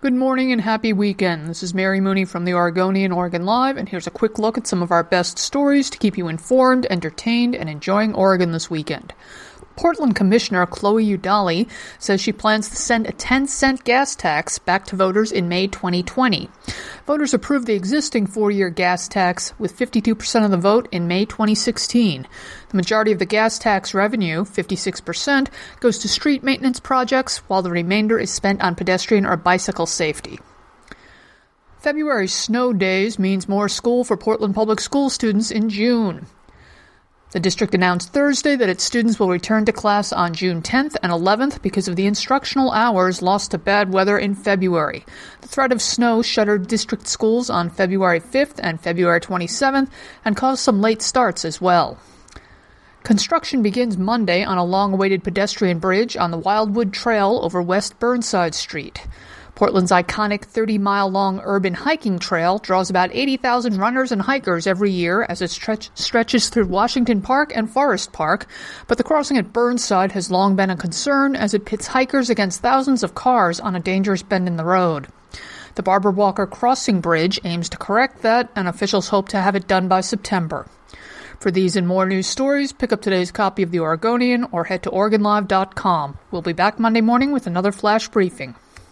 Good morning and happy weekend. This is Mary Mooney from the Oregonian Oregon Live, and here's a quick look at some of our best stories to keep you informed, entertained, and enjoying Oregon this weekend. Portland Commissioner Chloe Eudaly says she plans to send a 10 cent gas tax back to voters in May 2020. Voters approved the existing four year gas tax with 52% of the vote in May 2016. The majority of the gas tax revenue, 56%, goes to street maintenance projects, while the remainder is spent on pedestrian or bicycle safety. February snow days means more school for Portland Public School students in June. The district announced Thursday that its students will return to class on June 10th and 11th because of the instructional hours lost to bad weather in February. The threat of snow shuttered district schools on February 5th and February 27th and caused some late starts as well. Construction begins Monday on a long awaited pedestrian bridge on the Wildwood Trail over West Burnside Street. Portland's iconic 30 mile long urban hiking trail draws about 80,000 runners and hikers every year as it stretch- stretches through Washington Park and Forest Park, but the crossing at Burnside has long been a concern as it pits hikers against thousands of cars on a dangerous bend in the road. The Barbara Walker Crossing Bridge aims to correct that, and officials hope to have it done by September. For these and more news stories, pick up today's copy of The Oregonian or head to OregonLive.com. We'll be back Monday morning with another flash briefing.